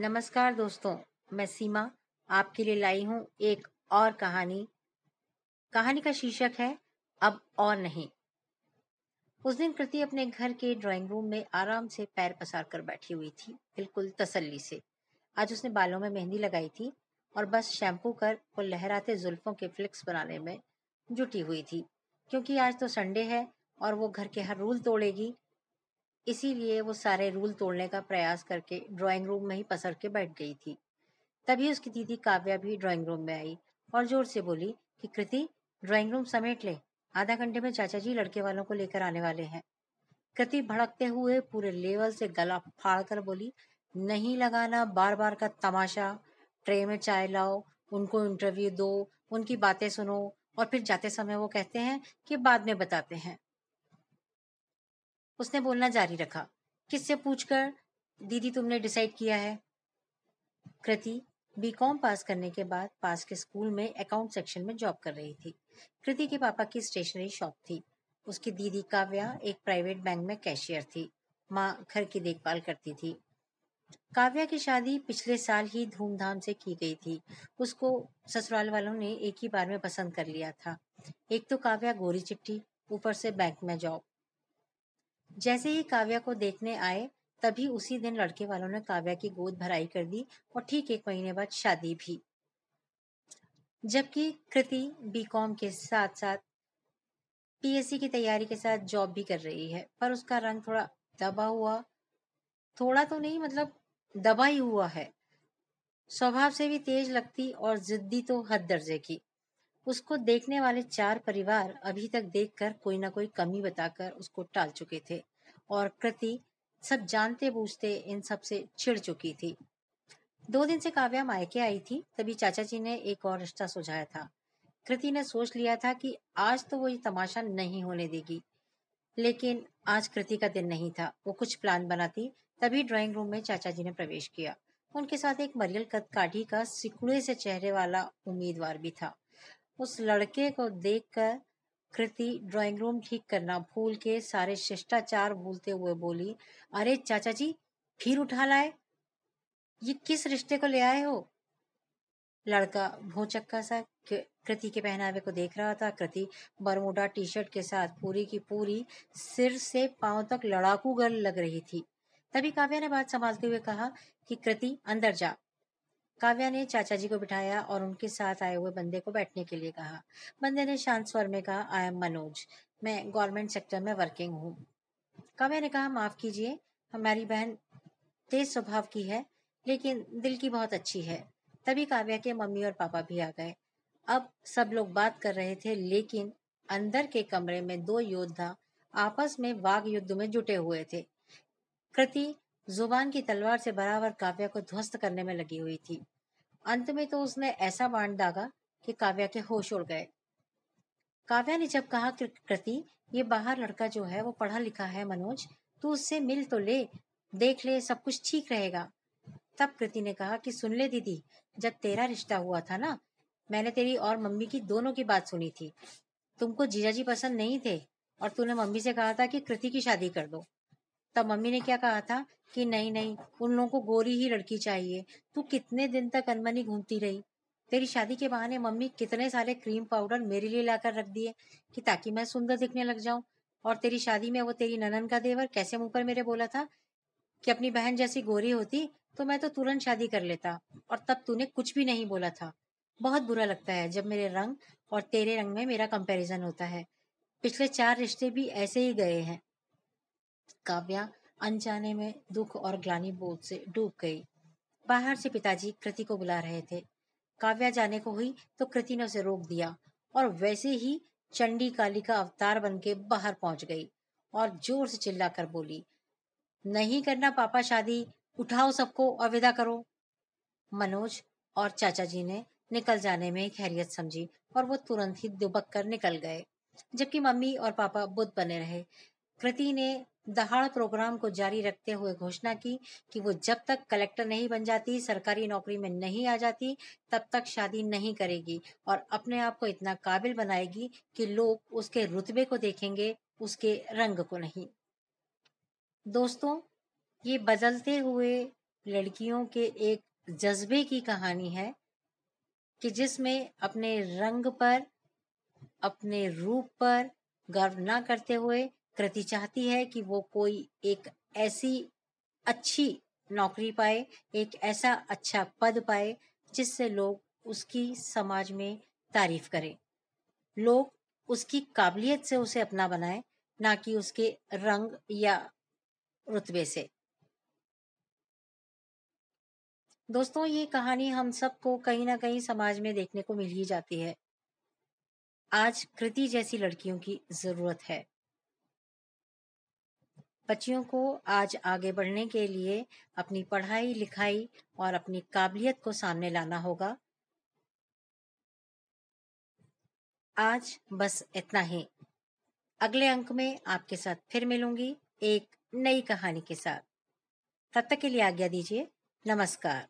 नमस्कार दोस्तों, मैं सीमा आपके लिए लाई हूँ एक और कहानी। कहानी का शीर्षक है, अब और नहीं। उस दिन कृति अपने घर के ड्राइंग रूम में आराम से पैर पसार कर बैठी हुई थी, बिल्कुल तसल्ली से। आज उसने बालों में मेहंदी लगाई थी और बस शैम्पू कर वो लहराते जुल्फों के फ्लिक्स बनाने में जुटी हुई थी, क्योंकि आज तो संडे है और वो घर के हर रूल तोड़ेगी। इसीलिए वो सारे रूल तोड़ने का प्रयास करके ड्राइंग रूम में ही पसर के बैठ गई थी। तभी उसकी दीदी काव्या भी ड्राइंग रूम में आई और ज़ोर से बोली कि कृति, ड्राइंग रूम समेट ले। आधा घंटे में चाचा जी लड़के वालों को लेकर आने वाले हैं। कृति भड़कते हुए पूरे लेवल से गला फाड़ कर बोली, नहीं लगाना बार बार का तमाशा। ट्रे में चाय लाओ, उनको इंटरव्यू दो, उनकी बातें सुनो और फिर जाते समय वो कहते हैं कि बाद में बताते हैं। उसने बोलना जारी रखा। किससे पूछकर? दीदी, तुमने डिसाइड किया है। कृति बीकॉम पास करने के बाद पास के स्कूल में अकाउंट सेक्शन में जॉब कर रही थी। कृति के पापा की स्टेशनरी शॉप थी। उसकी दीदी काव्या एक प्राइवेट बैंक में कैशियर थी। माँ घर की देखभाल करती थी। काव्या की शादी पिछले साल ही धूमधाम से की गई थी। उसको ससुराल वालों ने एक ही बार में पसंद कर लिया था। एक तो काव्या गोरी चिट्ठी, ऊपर से बैंक में जॉब जैसे ही काव्या को देखने आए, तभी उसी दिन लड़के वालों ने काव्या की गोद भराई कर दी और ठीक एक महीने बाद शादी भी। जबकि कृति बीकॉम के साथ साथ पीएससी की तैयारी के साथ जॉब भी कर रही है, पर उसका रंग थोड़ा दबा हुआ, थोड़ा तो नहीं मतलब दबा ही हुआ है। स्वभाव से भी तेज लगती और जिद्दी तो हद दर्जे की। उसको देखने वाले चार परिवार अभी तक देखकर कोई ना कोई कमी बताकर उसको टाल चुके थे। और कृति सब जानते बूझते इन सबसे चिढ़ चुकी थी। दो दिन से काव्या मायके आई थी, तभी चाचा जी ने एक और रिश्ता सुझाया था। कृति ने सोच लिया था कि आज तो वो ये तमाशा नहीं होने देगी, लेकिन आज कृति का दिन नहीं था। वो कुछ प्लान बनाती, तभी ड्राइंग रूम में चाचा जी ने प्रवेश किया। उनके साथ एक मरियल कद काठी का सिकुड़े से चेहरे वाला उम्मीदवार भी था। उस लड़के को देखकर कृति ड्राइंग रूम ठीक करना। भूल के सारे शिष्टाचार भूलते हुए बोली, अरे चाचा जी, फिर उठा लाए। ये किस रिश्ते को ले आए हो? लड़का भोचक्का सा कृति के पहनावे को देख रहा था। कृति बरमुडा टी शर्ट के साथ पूरी की पूरी सिर से पाँव तक लड़ाकू गर्ल लग रही थी। तभी काव्या ने बात संभालते हुए कहा कि, कृति, अंदर जा। काव्या ने चाचा जी को बिठाया और उनके साथ आए हुए बंदे को बैठने के लिए कहा। बंदे ने शांत स्वर में कहा आई एम मनोज। मैं गवर्नमेंट सेक्टर में वर्किंग हूँ। काव्या ने कहा, माफ़ कीजिए, हमारी बहन तेज स्वभाव की है, लेकिन दिल की बहुत अच्छी है। तभी काव्या के मम्मी और पापा भी आ गए। अब सब लोग बात कर रहे थे, लेकिन अंदर के कमरे में दो योद्धा आपस में वाघ युद्ध में जुटे हुए थे। कृति ज़ुबान की तलवार से बराबर काव्या को ध्वस्त करने में लगी हुई थी। अंत में तो उसने ऐसा बाँध दागा कि काव्या के होश उड़ गए। काव्या ने जब कहा कृति, ये बाहर लड़का जो है, वो पढ़ा लिखा है मनोज, तू उससे मिल तो ले, देख ले, सब कुछ ठीक रहेगा। तब कृति ने कहा कि, सुन ले दीदी, जब तेरा रिश्ता हुआ था ना, मैंने तेरी और मम्मी की दोनों की बात सुनी थी। तुमको जीजाजी पसंद नहीं थे और तूने मम्मी से कहा था कि, कृति की शादी कर दो। तब मम्मी ने क्या कहा था कि नहीं नहीं, उन लोगों को गोरी ही लड़की चाहिए। तू कितने दिन तक अनमनी घूमती रही? तेरी शादी के बहाने मम्मी कितने सारे क्रीम पाउडर मेरे लिए लाकर रख दिए कि ताकि मैं सुंदर दिखने लग जाऊँ? और तेरी शादी में वो तेरी ननन का देवर कैसे मुँह पर मेरे बोला था कि अपनी बहन जैसी गोरी होती तो मैं तो तुरंत शादी कर लेता और तब तूने कुछ भी नहीं बोला था। बहुत बुरा लगता है जब मेरे रंग और तेरे रंग में मेरा कंपैरिजन होता है। पिछले चार रिश्ते भी ऐसे ही गए हैं। काव्या अनजाने में दुख और ग्लानी बोध से डूब गई। बाहर से पिताजी कृति को बुला रहे थे। काव्या जाने को हुई तो कृति ने उसे रोक दिया और वैसे ही चंडी काली का अवतार बन के बाहर पहुँच गई और ज़ोर से चिल्लाकर बोली, नहीं करना पापा शादी, उठाओ सबको और विदा करो। मनोज और चाचा जी ने निकल जाने में खैरियत समझी और वो तुरंत ही दुबक कर निकल गए। जबकि मम्मी और पापा बुद्ध बने रहे। कृति ने दहाड़ प्रोग्राम को जारी रखते हुए घोषणा की कि वो जब तक कलेक्टर नहीं बन जाती, सरकारी नौकरी में नहीं आ जाती, तब तक शादी नहीं करेगी और अपने आप को इतना काबिल बनाएगी कि लोग उसके रुतबे को देखेंगे, उसके रंग को नहीं। दोस्तों, ये बदलते हुए लड़कियों के एक जज्बे की कहानी है कि जिसमें अपने रंग पर, अपने रूप पर गर्व ना करते हुए कृति चाहती है कि वो कोई एक ऐसी अच्छी नौकरी पाए, एक ऐसा अच्छा पद पाए, जिससे लोग उसकी समाज में तारीफ़ करें। लोग उसकी काबिलियत से उसे अपना बनाए, ना कि उसके रंग या रुतबे से। दोस्तों, ये कहानी हम सबको कहीं ना कहीं समाज में देखने को मिल ही जाती है। आज कृति जैसी लड़कियों की ज़रूरत है। बच्चियों को आज आगे बढ़ने के लिए अपनी पढ़ाई, लिखाई और अपनी काबिलियत को सामने लाना होगा। आज बस इतना ही। अगले अंक में आपके साथ फिर मिलूँगी एक नई कहानी के साथ। तब तक के लिए आज्ञा दीजिए, नमस्कार।